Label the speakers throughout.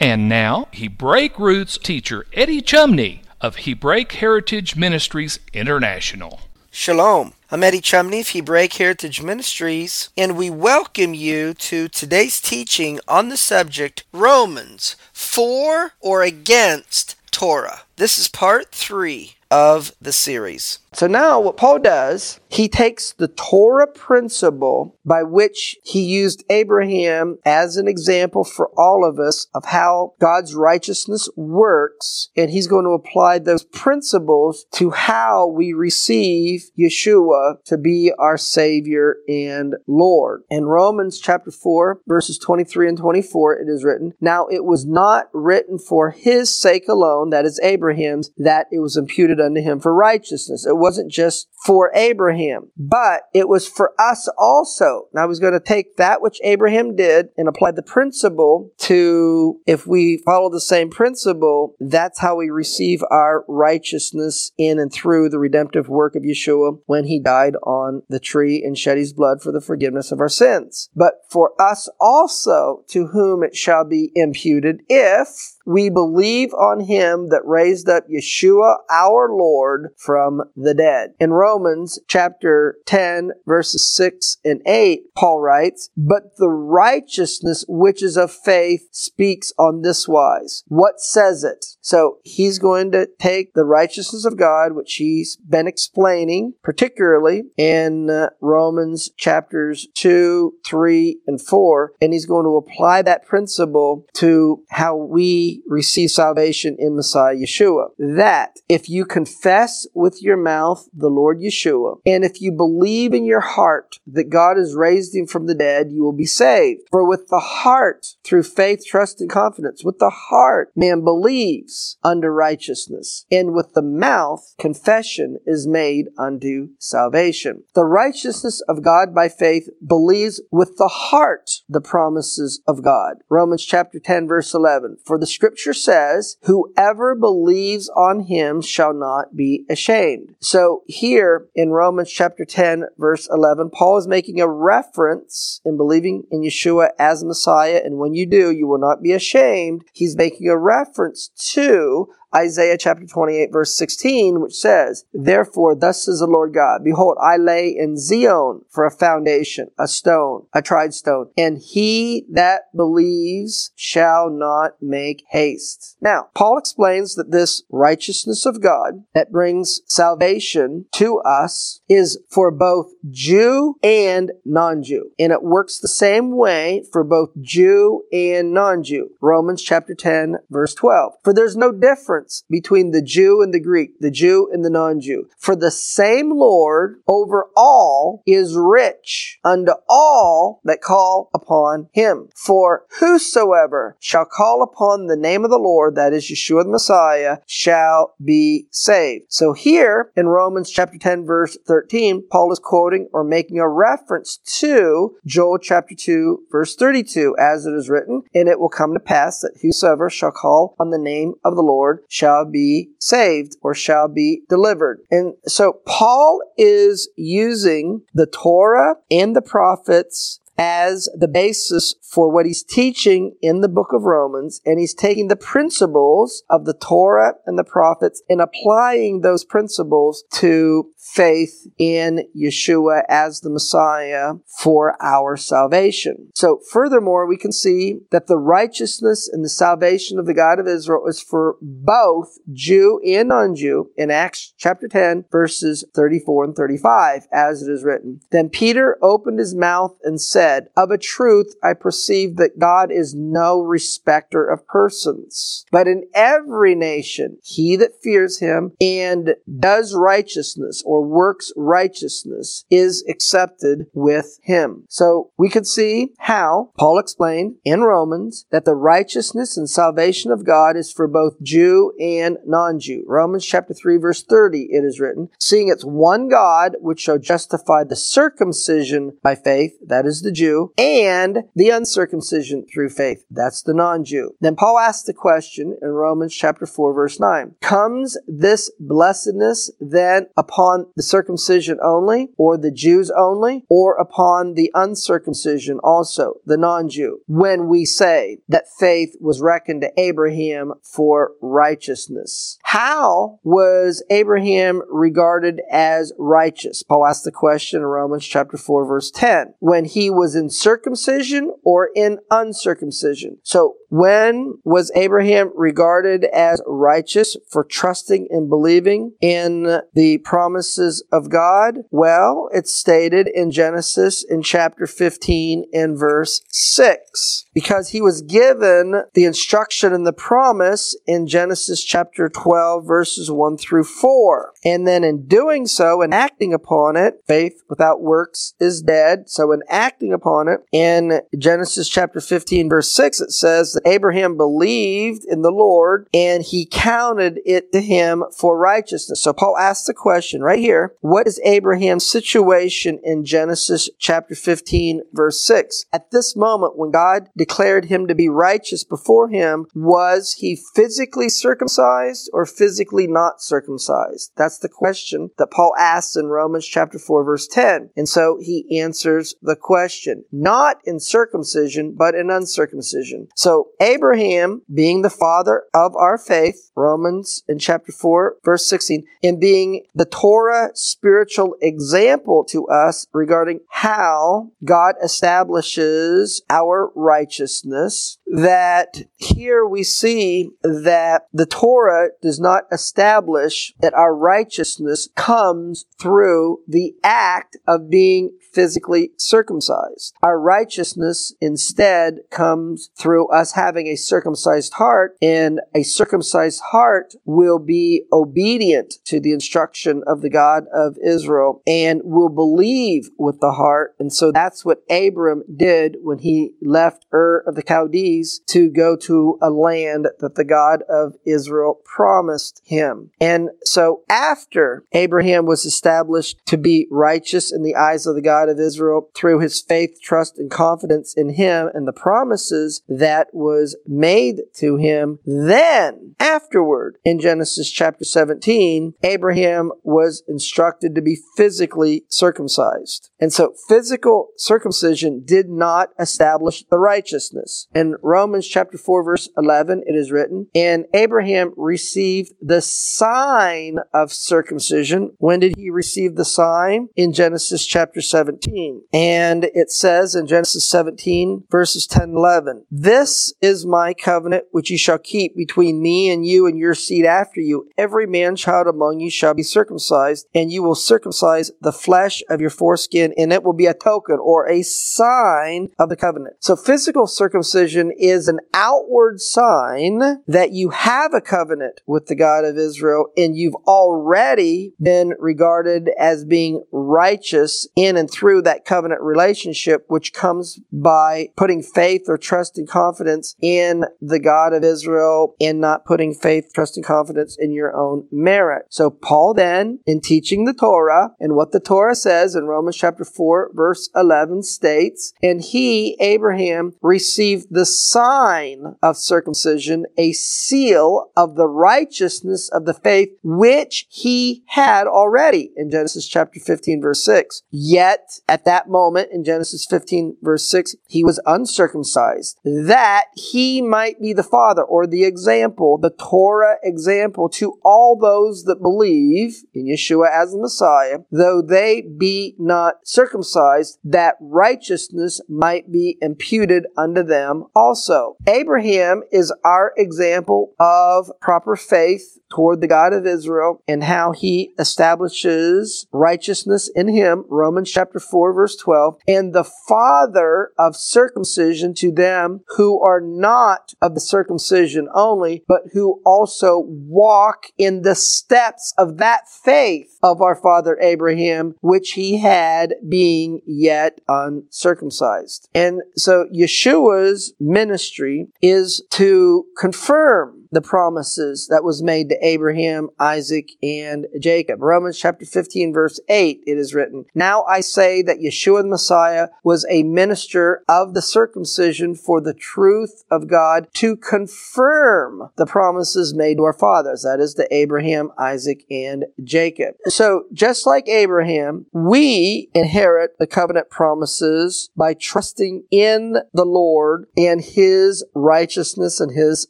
Speaker 1: And now, Hebraic roots teacher Eddie Chumney of Hebraic Heritage Ministries International.
Speaker 2: Shalom. I'm Eddie Chumney of Hebraic Heritage Ministries, and we welcome you to today's teaching on the subject Romans for or against Torah. This is part three of the series. So now what Paul does, he takes the Torah principle by which he used Abraham as an example for all of us of how God's righteousness works, and he's going to apply those principles to how we receive Yeshua to be our Savior and Lord. In Romans chapter 4, verses 23 and 24, it is written, Now it was not written for his sake alone, that is Abraham's, that it was imputed unto him for righteousness. It wasn't just for Abraham, but it was for us also. Now was going to take that which Abraham did and apply the principle to, if we follow the same principle, that's how we receive our righteousness in and through the redemptive work of Yeshua when he died on the tree and shed his blood for the forgiveness of our sins. But for us also, to whom it shall be imputed, if we believe on him that raised up Yeshua our Lord from the dead. In Romans chapter 10 verses 6 and 8, Paul writes, But the righteousness which is of faith speaks on this wise. What says it? So he's going to take the righteousness of God, which he's been explaining, particularly in uh, Romans chapters 2, 3, and 4, and he's going to apply that principle to how we receive salvation in Messiah Yeshua. That if you confess with your mouth the Lord Yeshua, and if you believe in your heart that God has raised him from the dead, you will be saved. For with the heart, through faith, trust, and confidence, with the heart, man believes unto righteousness, and with the mouth, confession is made unto salvation. The righteousness of God by faith believes with the heart the promises of God. Romans chapter 10 verse 11. For the scripture says, whoever believes on him shall not be ashamed. So here in Romans chapter 10 verse 11, Paul is making a reference in believing in Yeshua as Messiah. And when you do, you will not be ashamed. He's making a reference to Isaiah chapter 28 verse 16, which says, Therefore, thus says the Lord God, Behold, I lay in Zion for a foundation, a stone, a tried stone, and he that believes shall not make haste. Now, Paul explains that this righteousness of God that brings salvation to us is for both Jew and non-Jew. And it works the same way for both Jew and non-Jew. Romans chapter 10 verse 12. For there's no difference difference between the Jew and the Greek, the Jew and the non-Jew. For the same Lord over all is rich unto all that call upon him. For whosoever shall call upon the name of the Lord, that is Yeshua the Messiah, shall be saved. So here in Romans chapter 10 verse 13, Paul is quoting or making a reference to Joel chapter 2 verse 32 as it is written, and it will come to pass that whosoever shall call on the name of the Lord shall be saved or shall be delivered. And so Paul is using the Torah and the prophets as the basis for what he's teaching in the book of Romans, and he's taking the principles of the Torah and the prophets and applying those principles to faith in Yeshua as the Messiah for our salvation. So furthermore, we can see that the righteousness and the salvation of the God of Israel is for both Jew and non-Jew in Acts chapter 10 verses 34 and 35 as it is written. Then Peter opened his mouth and said, Of a truth I perceive that God is no respecter of persons, but in every nation he that fears him and does righteousness or works righteousness is accepted with him. So we could see how Paul explained in Romans that the righteousness and salvation of God is for both Jew and non-Jew. Romans chapter 3 verse 30 it is written, seeing it's one God which shall justify the circumcision by faith, that is the Jew, and the uncircumcision through faith, that's the non-Jew. Then Paul asks the question in Romans chapter 4 verse 9, comes this blessedness then upon the circumcision only, or the Jews only, or upon the uncircumcision also, the non-Jew, when we say that faith was reckoned to Abraham for righteousness. How was Abraham regarded as righteous? Paul asked the question in Romans chapter 4 verse 10. When he was in circumcision or in uncircumcision? So when was Abraham regarded as righteous for trusting and believing in the promises of God? Well, it's stated in Genesis in chapter 15 and verse 6. Because he was given the instruction and the promise in Genesis chapter 12 verses 1 through 4. And then in doing so and acting upon it, faith without works is dead. So in acting upon it, in Genesis chapter 15 verse 6, it says that Abraham believed in the Lord and he counted it to him for righteousness. So Paul asks the question right here, what is Abraham's situation in Genesis chapter 15 verse 6? At this moment when God declared him to be righteous before him, was he physically circumcised or physically not circumcised? That's the question that Paul asks in Romans chapter 4 verse 10. And so he answers the question, not in circumcision, but in uncircumcision. So Abraham, being the father of our faith, Romans in chapter 4, verse 16, and being the Torah spiritual example to us regarding how God establishes our righteousness, that here we see that the Torah does not establish that our righteousness comes through the act of being physically circumcised. Our righteousness instead comes through us having a circumcised heart, and a circumcised heart will be obedient to the instruction of the God of Israel and will believe with the heart. And so that's what Abram did when he left Ur of the Chaldees to go to a land that the God of Israel promised him. And so after Abraham was established to be righteous in the eyes of the God of Israel through his faith, trust, and confidence in him and the promises that was made to him, then afterward in Genesis chapter 17, Abraham was instructed to be physically circumcised. And so physical circumcision did not establish the righteousness. In Romans chapter 4 verse 11, it is written, and Abraham received the sign of circumcision. When did he receive the sign? In Genesis chapter 17. And it says in Genesis 17 verses 10 11, this is my covenant which ye shall keep between me and you and your seed after you. Every man child among you shall be circumcised, and you will circumcise the flesh of your foreskin, and it will be a token or a sign of the covenant. So physical circumcision is an outward sign that you have a covenant with the God of Israel, and you've already been regarded as being righteous in and through that covenant relationship, which comes by putting faith or trust and confidence confidence in the God of Israel and not putting faith, trust, and confidence in your own merit. So Paul then, in teaching the Torah and what the Torah says in Romans chapter 4, verse 11 states, and he, Abraham, received the sign of circumcision, a seal of the righteousness of the faith which he had already in Genesis chapter 15, verse 6. Yet at that moment in Genesis 15, verse 6, he was uncircumcised, that he might be the father or the example, the Torah example to all those that believe in Yeshua as the Messiah, though they be not circumcised, that righteousness might be imputed unto them also. Abraham is our example of proper faith toward the God of Israel and how he establishes righteousness in him, Romans chapter 4 verse 12, and the father of circumcision to them who are not of the circumcision only, but who also walk in the steps of that faith of our father Abraham, which he had being yet uncircumcised. And so Yeshua's ministry is to confirm the promises that was made to Abraham, Isaac, and Jacob. Romans chapter 15 verse 8 it is written, Now I say that Yeshua the Messiah was a minister of the circumcision for the truth of God to confirm the promises made to our fathers, that is to Abraham, Isaac, and Jacob. So just like Abraham, we inherit the covenant promises by trusting in the Lord and his righteousness and his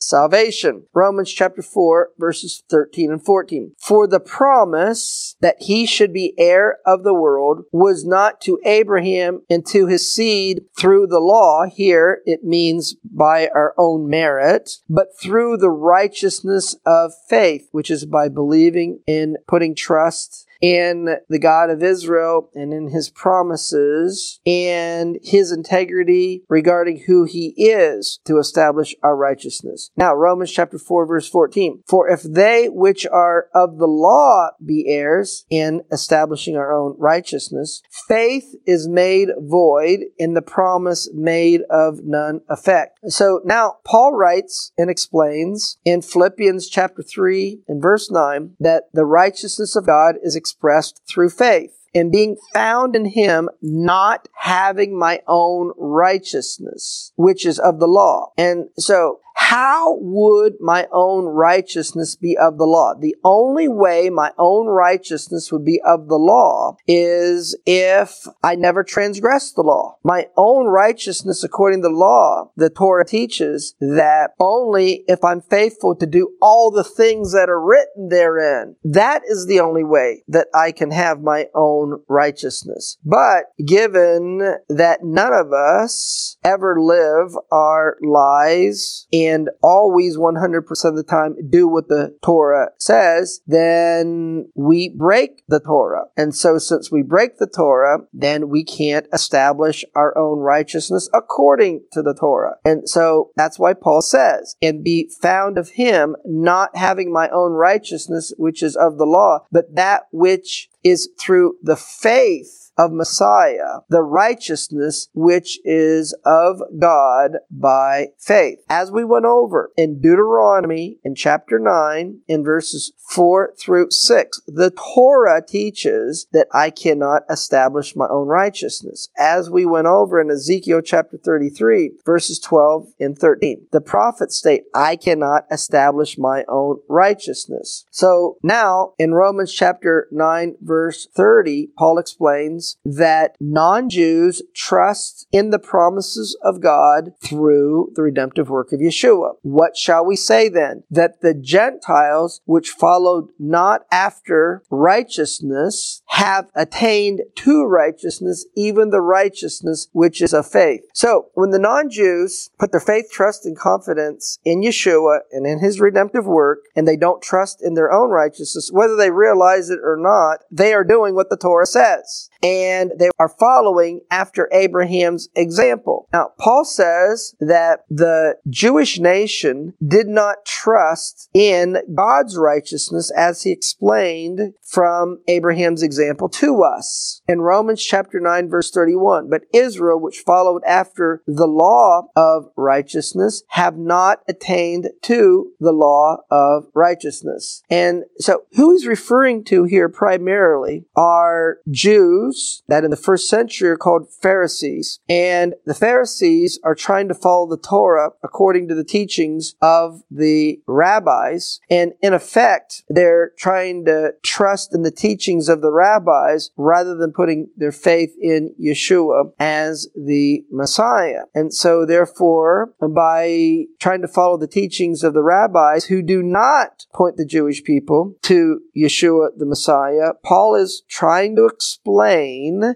Speaker 2: salvation. Romans chapter 4 verses 13 and 14. For the promise that he should be heir of the world was not to Abraham and to his seed through the law. Here it means by our own merit, but through the righteousness of faith, which is by believing in putting trust in the God of Israel and in his promises and his integrity regarding who he is to establish our righteousness. Now, Romans chapter 4 verse 14. For if they which are of the law be heirs in establishing our own righteousness, faith is made void in the promise made of none effect. So now Paul writes and explains in Philippians chapter 3 and verse 9 that the righteousness of God is expressed through faith and being found in him, not having my own righteousness, which is of the law. And so how would my own righteousness be of the law? The only way my own righteousness would be of the law is if I never transgressed the law. My own righteousness according to the law, the Torah teaches that only if I'm faithful to do all the things that are written therein, that is the only way that I can have my own righteousness. But given that none of us ever live our lives in and always 100% of the time do what the Torah says, then we break the Torah. And so since we break the Torah, then we can't establish our own righteousness according to the Torah. And so that's why Paul says, and be found of him not having my own righteousness, which is of the law, but that which is through the faith of Messiah, the righteousness which is of God by faith. As we went over in Deuteronomy in chapter 9 in verses 4 through 6, the Torah teaches that I cannot establish my own righteousness. As we went over in Ezekiel chapter 33 verses 12 and 13, the prophets state, I cannot establish my own righteousness. So now in Romans chapter 9 verse 30, Paul explains that non Jews trust in the promises of God through the redemptive work of Yeshua. What shall we say then? That the Gentiles, which followed not after righteousness, have attained to righteousness, even the righteousness which is of faith. So, when the non Jews put their faith, trust, and confidence in Yeshua and in his redemptive work, and they don't trust in their own righteousness, whether they realize it or not, they are doing what the Torah says. And they are following after Abraham's example. Now, Paul says that the Jewish nation did not trust in God's righteousness as he explained from Abraham's example to us. In Romans chapter 9 verse 31, but Israel, which followed after the law of righteousness, have not attained to the law of righteousness. And so who he's referring to here primarily are Jews that in the first century are called Pharisees. And the Pharisees are trying to follow the Torah according to the teachings of the rabbis. And in effect, they're trying to trust in the teachings of the rabbis rather than putting their faith in Yeshua as the Messiah. And so therefore, by trying to follow the teachings of the rabbis who do not point the Jewish people to Yeshua the Messiah, Paul is trying to explain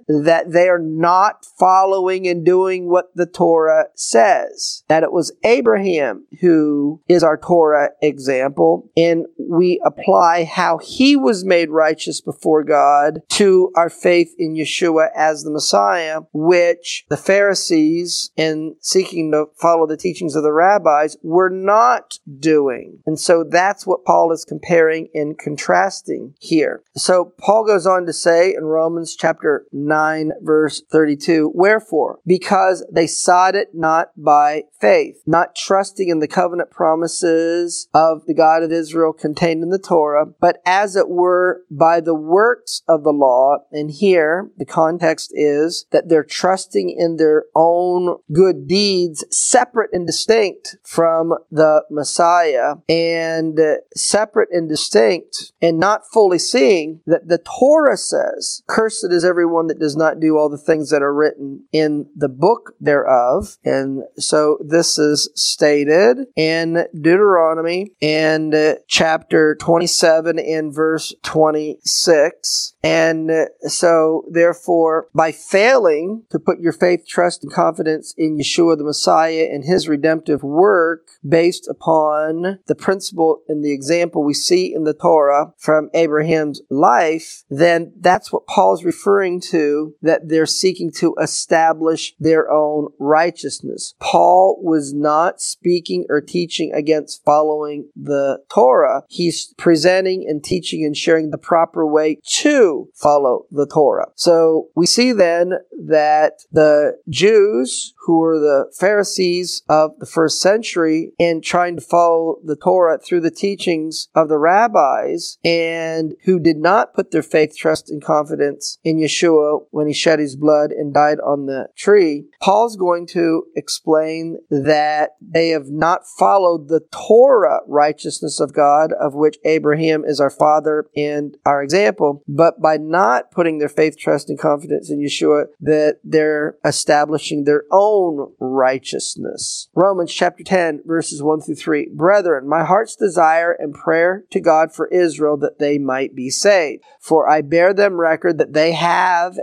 Speaker 2: that they are not following and doing what the Torah says. That it was Abraham who is our Torah example, and we apply how he was made righteous before God to our faith in Yeshua as the Messiah, which the Pharisees, in seeking to follow the teachings of the rabbis, were not doing. And so that's what Paul is comparing and contrasting here. So Paul goes on to say in Romans chapter 9, verse 32, Wherefore, because they sought it not by faith, not trusting in the covenant promises of the God of Israel contained in the Torah, but as it were by the works of the law. And here, the context is that they're trusting in their own good deeds, separate and distinct from the Messiah, and separate and distinct, and not fully seeing that the Torah says, Cursed is everyone that does not do all the things that are written in the book thereof. And so this is stated in Deuteronomy and uh, chapter 27 in verse 26. And uh, so therefore, by failing to put your faith, trust, and confidence in Yeshua the Messiah and his redemptive work based upon the principle and the example we see in the Torah from Abraham's life, then that's what Paul's referring to that they're seeking to establish their own righteousness. Paul was not speaking or teaching against following the Torah. He's presenting and teaching and sharing the proper way to follow the Torah. So we see then that the Jews who were the Pharisees of the first century and trying to follow the Torah through the teachings of the rabbis and who did not put their faith, trust, and confidence in Yeshua when he shed his blood and died on the tree. Paul's going to explain that they have not followed the Torah righteousness of God, of which Abraham is our father and our example, but by not putting their faith, trust, and confidence in Yeshua, that they're establishing their own own righteousness. Romans chapter 10, verses 1 through 3. Brethren, my heart's desire and prayer to God for Israel that they might be saved. For I bear them record that they have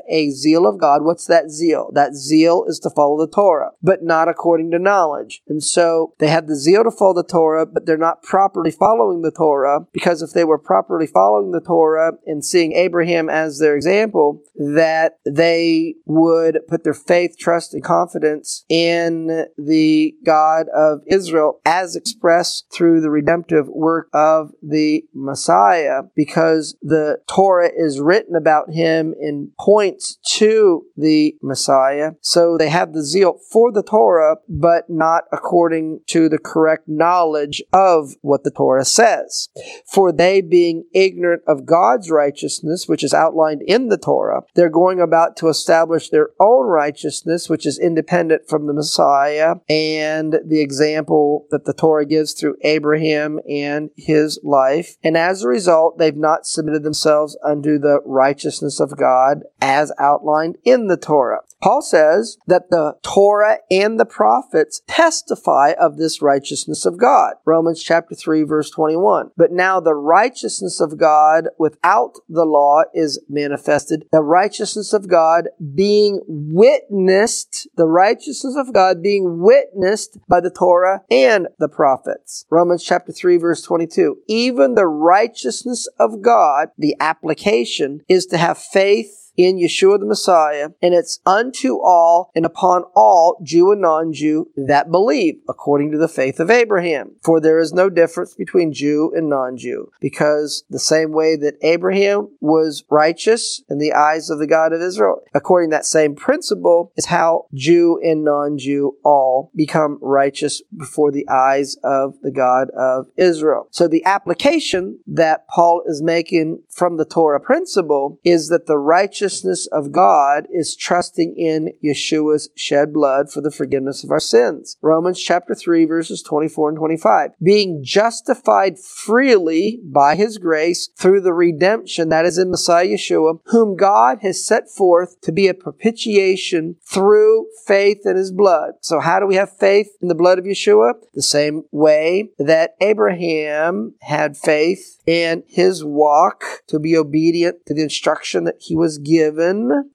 Speaker 2: a zeal of God. What's that zeal? That zeal is to follow the Torah, but not according to knowledge. And so they have the zeal to follow the Torah, but they're not properly following the Torah because if they were properly following the Torah and seeing Abraham as their example, that they would put their faith, trust, and confidence in the God of Israel as expressed through the redemptive work of the Messiah because the Torah is written about him and points to the Messiah. So they have the zeal for the Torah, but not according to the correct knowledge of what the Torah says. For they being ignorant of God's righteousness, which is outlined in the Torah, they're going about to establish their own righteousness, which is independent from the Messiah and the example that the Torah gives through Abraham and his life. And as a result, they've not submitted themselves unto the righteousness of God as outlined in the Torah. Paul says that the Torah and the prophets testify of this righteousness of God. Romans chapter 3 verse 21. But now the righteousness of God without the law is manifested. The righteousness of God being witnessed, the righteousness of God being witnessed by the Torah and the prophets. Romans chapter 3 verse 22. Even the righteousness of God, the application is to have faith in Yeshua the Messiah, and it's unto all and upon all, Jew and non Jew, that believe, according to the faith of Abraham. For there is no difference between Jew and non Jew, because the same way that Abraham was righteous in the eyes of the God of Israel, according to that same principle, is how Jew and non Jew all become righteous before the eyes of the God of Israel. So the application that Paul is making from the Torah principle is that the righteousness of God is trusting in Yeshua's shed blood for the forgiveness of our sins. Romans chapter 3 verses 24 and 25. Being justified freely by his grace through the redemption that is in Messiah Yeshua, whom God has set forth to be a propitiation through faith in his blood. So how do we have faith in the blood of Yeshua? The same way that Abraham had faith in his walk to be obedient to the instruction that he was given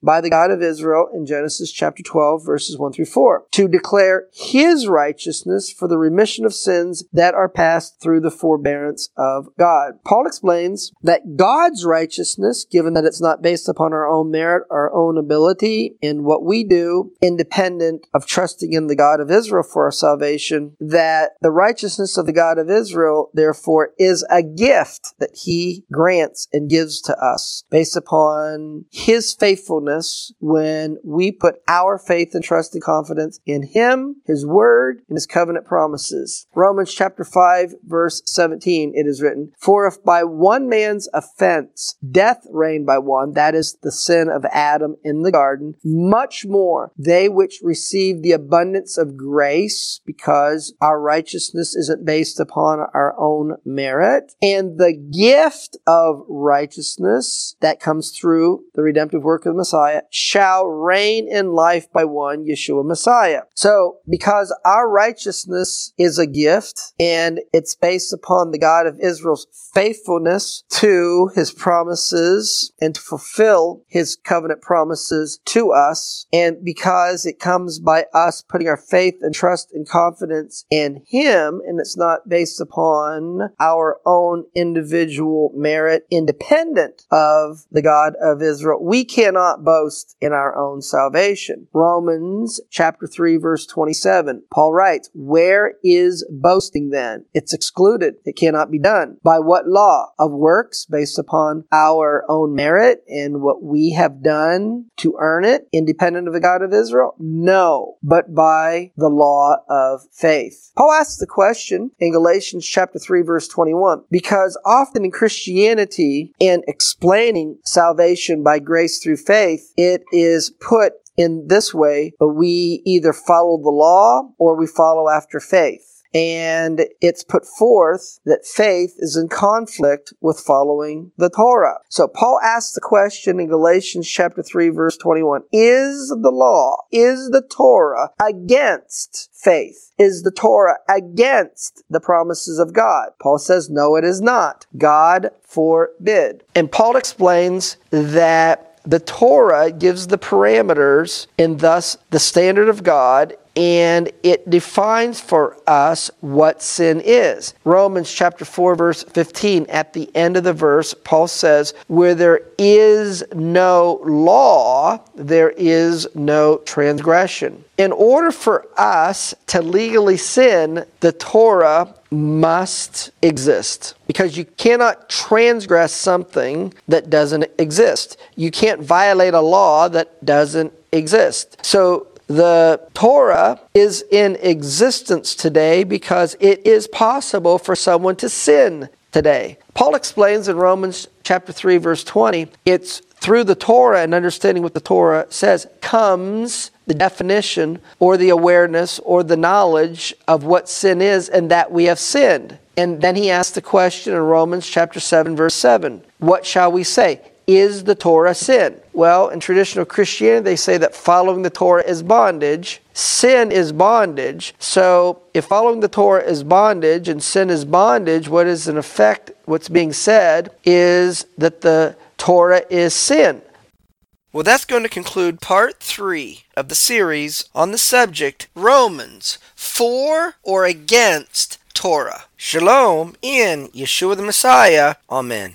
Speaker 2: by the God of Israel in Genesis chapter 12 verses 1 through 4 to declare his righteousness for the remission of sins that are passed through the forbearance of God. Paul explains that God's righteousness, given that it's not based upon our own merit, our own ability in what we do, independent of trusting in the God of Israel for our salvation, that the righteousness of the God of Israel, therefore, is a gift that he grants and gives to us based upon his faithfulness when we put our faith and trust and confidence in him, his word, and his covenant promises. Romans chapter 5 verse 17 it is written, For if by one man's offense death reigned by one, that is the sin of Adam in the garden, much more they which receive the abundance of grace because our righteousness isn't based upon our own merit and the gift of righteousness that comes through the redemptive work of the Messiah shall reign in life by one Yeshua Messiah. So because our righteousness is a gift and it's based upon the God of Israel's faithfulness to his promises and to fulfill his covenant promises to us. And because it comes by us putting our faith and trust and confidence in him and it's not based upon our own individual merit independent of the God of Israel, we cannot boast in our own salvation. Romans chapter 3 verse 27. Paul writes, where is boasting then? It's excluded. It cannot be done. By what law? Of works based upon our own merit and what we have done to earn it, independent of the God of Israel? No, but by the law of faith. Paul asks the question in Galatians chapter 3 verse 21, because often in Christianity in explaining salvation by grace through faith, it is put in this way, but we either follow the law or we follow after faith. And it's put forth that faith is in conflict with following the Torah. So Paul asks the question in Galatians chapter 3 verse 21, is the law, is the Torah against faith? Is the Torah against the promises of God? Paul says, no, it is not. God forbid. And Paul explains that the Torah gives the parameters and thus the standard of God and it defines for us what sin is. Romans chapter 4 verse 15 at the end of the verse Paul says where there is no law there is no transgression. In order for us to legally sin the Torah must exist because you cannot transgress something that doesn't exist. You can't violate a law that doesn't exist. So the Torah is in existence today because it is possible for someone to sin today. Paul explains in Romans chapter 3 verse 20, it's through the Torah and understanding what the Torah says comes the definition or the awareness or the knowledge of what sin is and that we have sinned. And then he asks the question in Romans chapter 7 verse 7, what shall we say? Is the Torah sin? Well, in traditional Christianity, they say that following the Torah is bondage. Sin is bondage. So, if following the Torah is bondage and sin is bondage, what is in effect, what's being said is that the Torah is sin.
Speaker 3: Well, that's going to conclude part three of the series on the subject Romans for or against Torah. Shalom in Yeshua the Messiah. Amen.